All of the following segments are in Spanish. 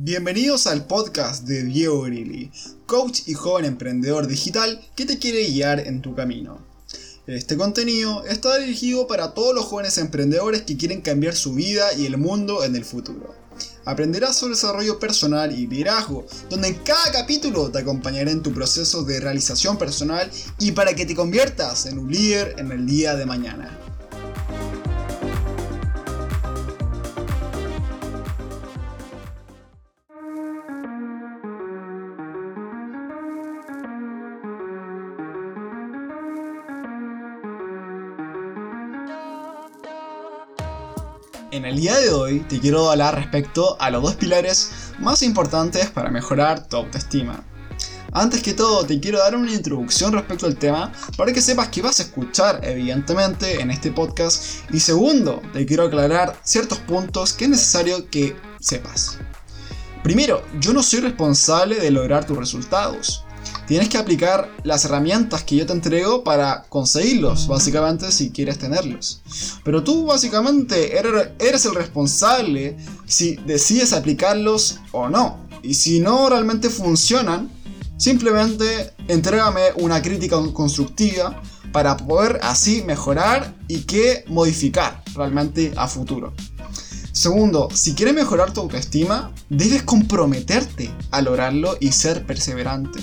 Bienvenidos al podcast de Diego Grilli, coach y joven emprendedor digital que te quiere guiar en tu camino. Este contenido está dirigido para todos los jóvenes emprendedores que quieren cambiar su vida y el mundo en el futuro. Aprenderás sobre desarrollo personal y liderazgo, donde en cada capítulo te acompañaré en tu proceso de realización personal y para que te conviertas en un líder en el día de mañana. Día de hoy te quiero hablar respecto a los dos pilares más importantes para mejorar tu autoestima. Antes que todo, te quiero dar una introducción respecto al tema para que sepas que vas a escuchar, evidentemente, en este podcast. Y segundo, te quiero aclarar ciertos puntos que es necesario que sepas. Primero, yo no soy responsable de lograr tus resultados tienes que aplicar las herramientas que yo te entrego para conseguirlos, básicamente, si quieres tenerlos. Pero tú, básicamente, eres el responsable si decides aplicarlos o no. Y si no realmente funcionan, simplemente entrégame una crítica constructiva para poder así mejorar y que modificar realmente a futuro. Segundo, si quieres mejorar tu autoestima, debes comprometerte a lograrlo y ser perseverante.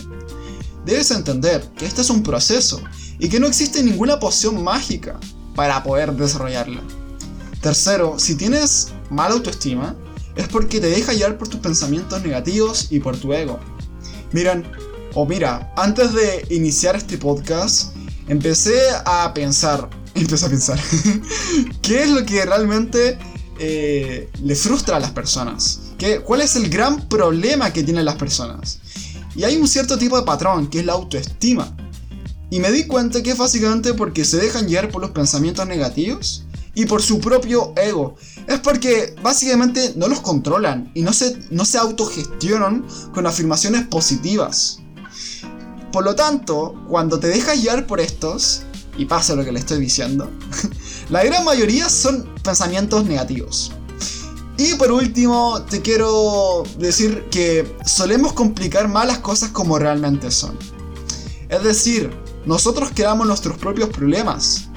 Debes entender que este es un proceso y que no existe ninguna poción mágica para poder desarrollarla. Tercero, si tienes mala autoestima, es porque te deja llevar por tus pensamientos negativos y por tu ego. Miren, o mira, antes de iniciar este podcast, empecé a pensar, empecé a pensar, ¿qué es lo que realmente eh, le frustra a las personas? ¿Qué, ¿Cuál es el gran problema que tienen las personas? Y hay un cierto tipo de patrón, que es la autoestima. Y me di cuenta que es básicamente porque se dejan llevar por los pensamientos negativos y por su propio ego. Es porque básicamente no los controlan y no se, no se autogestionan con afirmaciones positivas. Por lo tanto, cuando te dejas llevar por estos, y pasa lo que le estoy diciendo, la gran mayoría son pensamientos negativos. Y por último, te quiero decir que solemos complicar más las cosas como realmente son. Es decir, nosotros creamos nuestros propios problemas.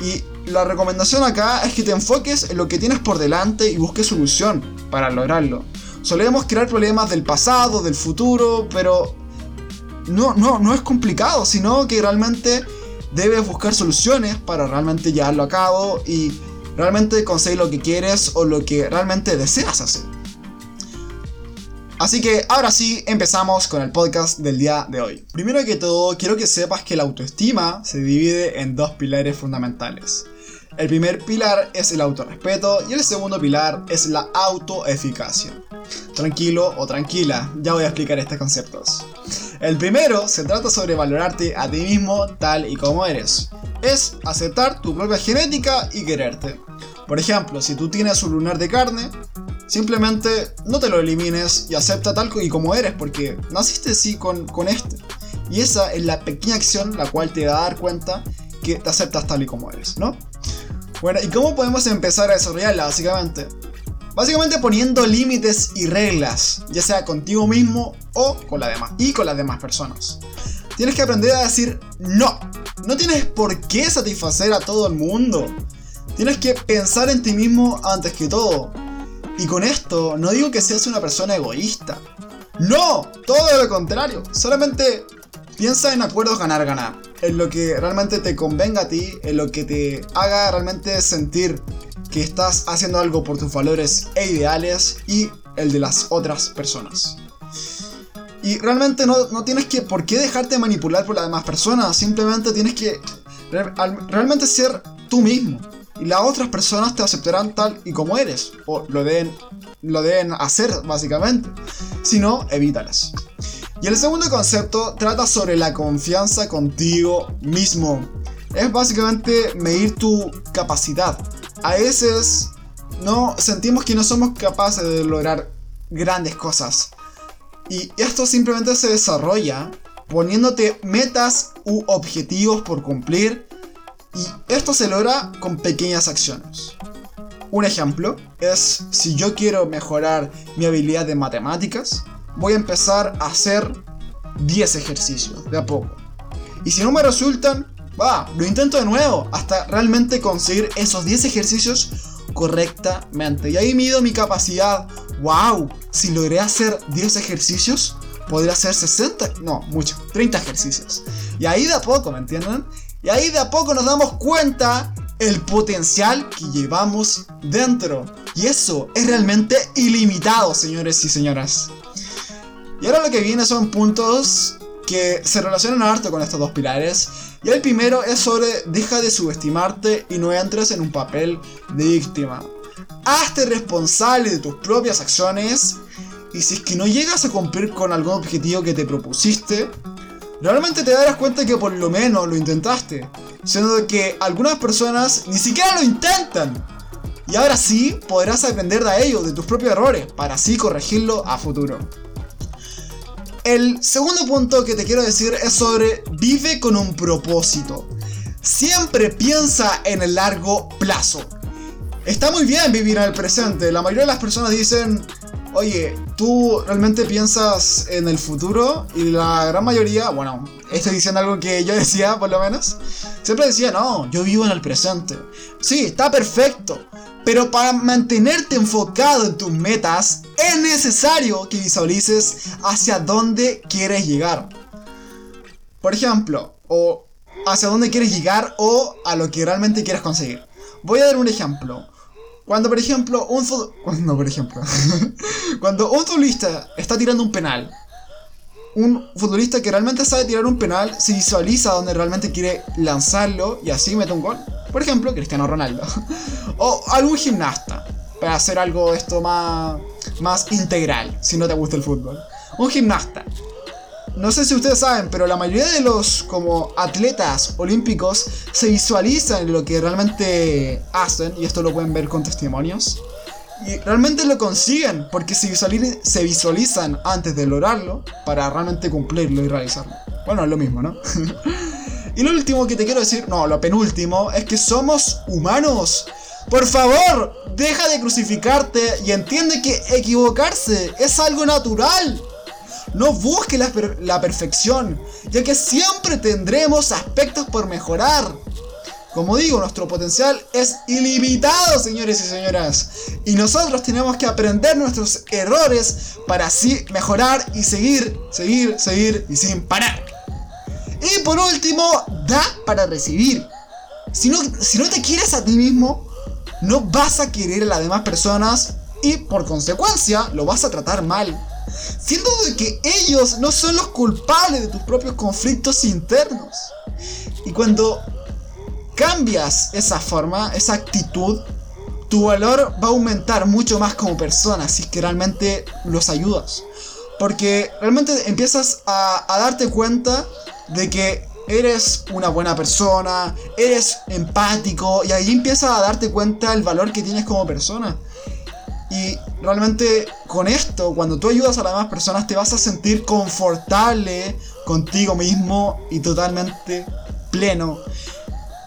Y la recomendación acá es que te enfoques en lo que tienes por delante y busques solución para lograrlo. Solemos crear problemas del pasado, del futuro, pero no, no, no es complicado, sino que realmente debes buscar soluciones para realmente llevarlo a cabo y realmente conseguir lo que quieres o lo que realmente deseas hacer. Así que ahora sí, empezamos con el podcast del día de hoy. Primero que todo, quiero que sepas que la autoestima se divide en dos pilares fundamentales. El primer pilar es el autorrespeto y el segundo pilar es la autoeficacia. Tranquilo o tranquila, ya voy a explicar estos conceptos. El primero se trata sobre valorarte a ti mismo tal y como eres. Es aceptar tu propia genética y quererte. Por ejemplo, si tú tienes un lunar de carne, simplemente no te lo elimines y acepta tal y como eres, porque naciste así con, con este. Y esa es la pequeña acción la cual te va a dar cuenta que te aceptas tal y como eres, ¿no? Bueno, ¿y cómo podemos empezar a desarrollarla básicamente? Básicamente poniendo límites y reglas, ya sea contigo mismo o con la demás y con las demás personas. Tienes que aprender a decir no. No tienes por qué satisfacer a todo el mundo. Tienes que pensar en ti mismo antes que todo. Y con esto no digo que seas una persona egoísta. No, todo lo contrario. Solamente piensa en acuerdos ganar-ganar. En lo que realmente te convenga a ti, en lo que te haga realmente sentir que estás haciendo algo por tus valores e ideales y el de las otras personas. Y realmente no, no tienes que por qué dejarte manipular por las demás personas, simplemente tienes que realmente ser tú mismo. Y las otras personas te aceptarán tal y como eres, o lo deben, lo deben hacer básicamente. Si no, evítalas. Y el segundo concepto trata sobre la confianza contigo mismo. Es básicamente medir tu capacidad. A veces no sentimos que no somos capaces de lograr grandes cosas. Y esto simplemente se desarrolla poniéndote metas u objetivos por cumplir y esto se logra con pequeñas acciones. Un ejemplo es si yo quiero mejorar mi habilidad de matemáticas, voy a empezar a hacer 10 ejercicios de a poco. Y si no me resultan, va, lo intento de nuevo hasta realmente conseguir esos 10 ejercicios correctamente. Y ahí mido mi capacidad. ¡Wow! Si logré hacer 10 ejercicios, podría hacer 60, no, mucho, 30 ejercicios. Y ahí de a poco, ¿me entienden? Y ahí de a poco nos damos cuenta el potencial que llevamos dentro. Y eso es realmente ilimitado, señores y señoras. Y ahora lo que viene son puntos que se relacionan harto con estos dos pilares. Y el primero es sobre deja de subestimarte y no entres en un papel de víctima. Hazte responsable de tus propias acciones y si es que no llegas a cumplir con algún objetivo que te propusiste, realmente te darás cuenta que por lo menos lo intentaste. Siendo que algunas personas ni siquiera lo intentan. Y ahora sí podrás aprender de ello, de tus propios errores, para así corregirlo a futuro. El segundo punto que te quiero decir es sobre vive con un propósito. Siempre piensa en el largo plazo. Está muy bien vivir en el presente. La mayoría de las personas dicen, oye, ¿tú realmente piensas en el futuro? Y la gran mayoría, bueno, estoy diciendo algo que yo decía por lo menos, siempre decía, no, yo vivo en el presente. Sí, está perfecto. Pero para mantenerte enfocado en tus metas, es necesario que visualices hacia dónde quieres llegar. Por ejemplo, o hacia dónde quieres llegar o a lo que realmente quieres conseguir. Voy a dar un ejemplo. Cuando, por ejemplo, un cuando, por ejemplo, cuando un futbolista está tirando un penal, un futbolista que realmente sabe tirar un penal se visualiza donde realmente quiere lanzarlo y así mete un gol. Por ejemplo, Cristiano Ronaldo. o algún gimnasta, para hacer algo esto más, más integral, si no te gusta el fútbol. Un gimnasta no sé si ustedes saben, pero la mayoría de los como atletas olímpicos se visualizan en lo que realmente hacen, y esto lo pueden ver con testimonios. Y realmente lo consiguen porque se, se visualizan antes de lograrlo para realmente cumplirlo y realizarlo. Bueno, es lo mismo, ¿no? y lo último que te quiero decir, no, lo penúltimo, es que somos humanos. Por favor, deja de crucificarte y entiende que equivocarse es algo natural. No busques la, perfección, ya que siempre tendremos aspectos por mejorar. Como digo, nuestro potencial es ilimitado, señores y señoras. Y nosotros tenemos que aprender nuestros errores para así mejorar y seguir, seguir, seguir y sin parar. Y por último, da para recibir. Si no, si no te quieres a ti mismo, no vas a querer a las demás personas y por consecuencia lo vas a tratar mal siendo de que ellos no son los culpables de tus propios conflictos internos. Y cuando cambias esa forma, esa actitud, tu valor va a aumentar mucho más como persona si que realmente los ayudas. Porque realmente empiezas a, a darte cuenta de que eres una buena persona, eres empático y ahí empiezas a darte cuenta del valor que tienes como persona. Y realmente con esto, cuando tú ayudas a las demás personas, te vas a sentir confortable contigo mismo y totalmente pleno.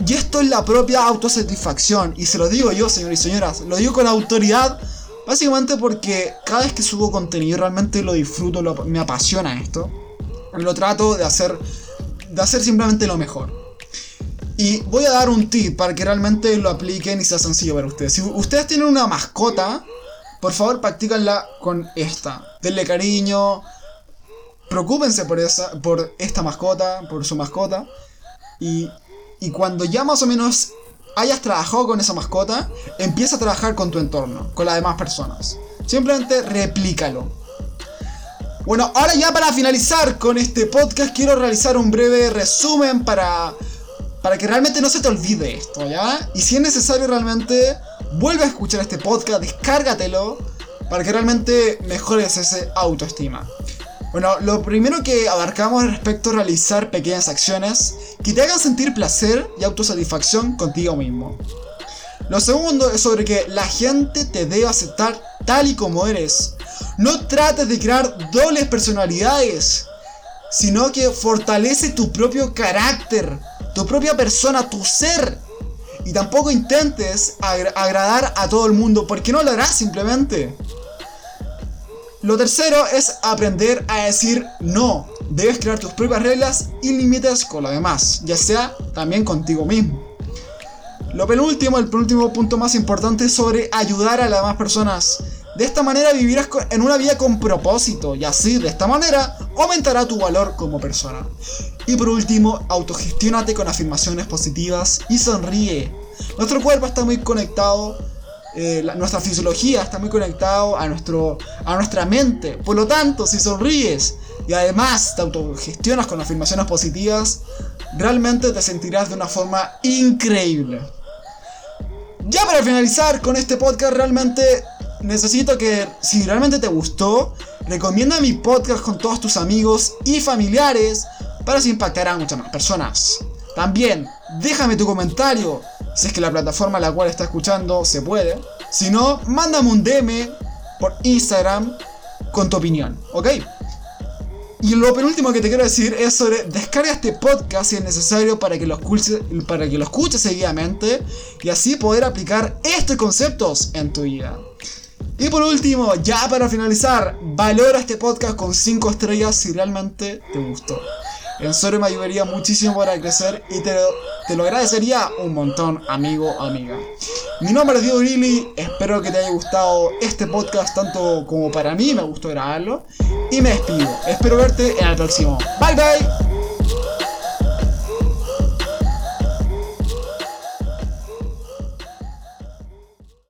Y esto es la propia autosatisfacción. Y se lo digo yo, señores y señoras. Lo digo con autoridad. Básicamente porque cada vez que subo contenido realmente lo disfruto, me apasiona esto. Lo trato de hacer, de hacer simplemente lo mejor. Y voy a dar un tip para que realmente lo apliquen y sea sencillo para ustedes. Si ustedes tienen una mascota, por favor practícanla con esta. Denle cariño. Preocúpense por, esa, por esta mascota, por su mascota. Y, y cuando ya más o menos hayas trabajado con esa mascota, empieza a trabajar con tu entorno, con las demás personas. Simplemente replícalo. Bueno, ahora ya para finalizar con este podcast quiero realizar un breve resumen para para que realmente no se te olvide esto, ¿ya? Y si es necesario realmente vuelve a escuchar este podcast, descárgatelo para que realmente mejores ese autoestima. Bueno, lo primero que abarcamos es respecto a realizar pequeñas acciones que te hagan sentir placer y autosatisfacción contigo mismo. Lo segundo es sobre que la gente te debe aceptar tal y como eres. No trates de crear dobles personalidades, sino que fortalece tu propio carácter, tu propia persona, tu ser Y tampoco intentes agradar a todo el mundo, porque no lo harás simplemente. Lo tercero es aprender a decir no. Debes crear tus propias reglas y límites con lo demás, ya sea también contigo mismo. Lo penúltimo, el penúltimo punto más importante es sobre ayudar a las demás personas. De esta manera vivirás en una vida con propósito y así, de esta manera, aumentará tu valor como persona. Y por último, autogestionate con afirmaciones positivas y sonríe. Nuestro cuerpo está muy conectado, eh, nuestra fisiología está muy conectado a, nuestro, a nuestra mente. Por lo tanto, si sonríes y además te autogestionas con afirmaciones positivas, realmente te sentirás de una forma increíble. Ya para finalizar con este podcast, realmente necesito que, si realmente te gustó, recomienda mi podcast con todos tus amigos y familiares para así impactar a muchas más personas. También, déjame tu comentario si es que la plataforma a la cual está escuchando se puede. Si no, mándame un DM por Instagram con tu opinión, ¿ok? Y lo penúltimo que te quiero decir es sobre descarga este podcast si es necesario para que lo escuches, para que lo escuches seguidamente y así poder aplicar estos conceptos en tu vida. Y por último, ya para finalizar, valora este podcast con 5 estrellas si realmente te gustó. En serio me ayudaría muchísimo para crecer y te, te lo agradecería un montón, amigo amiga. Mi nombre es Diego Grilly, espero que te haya gustado este podcast tanto como para mí me gustó grabarlo. Y me despido, espero verte en el próximo. Bye bye.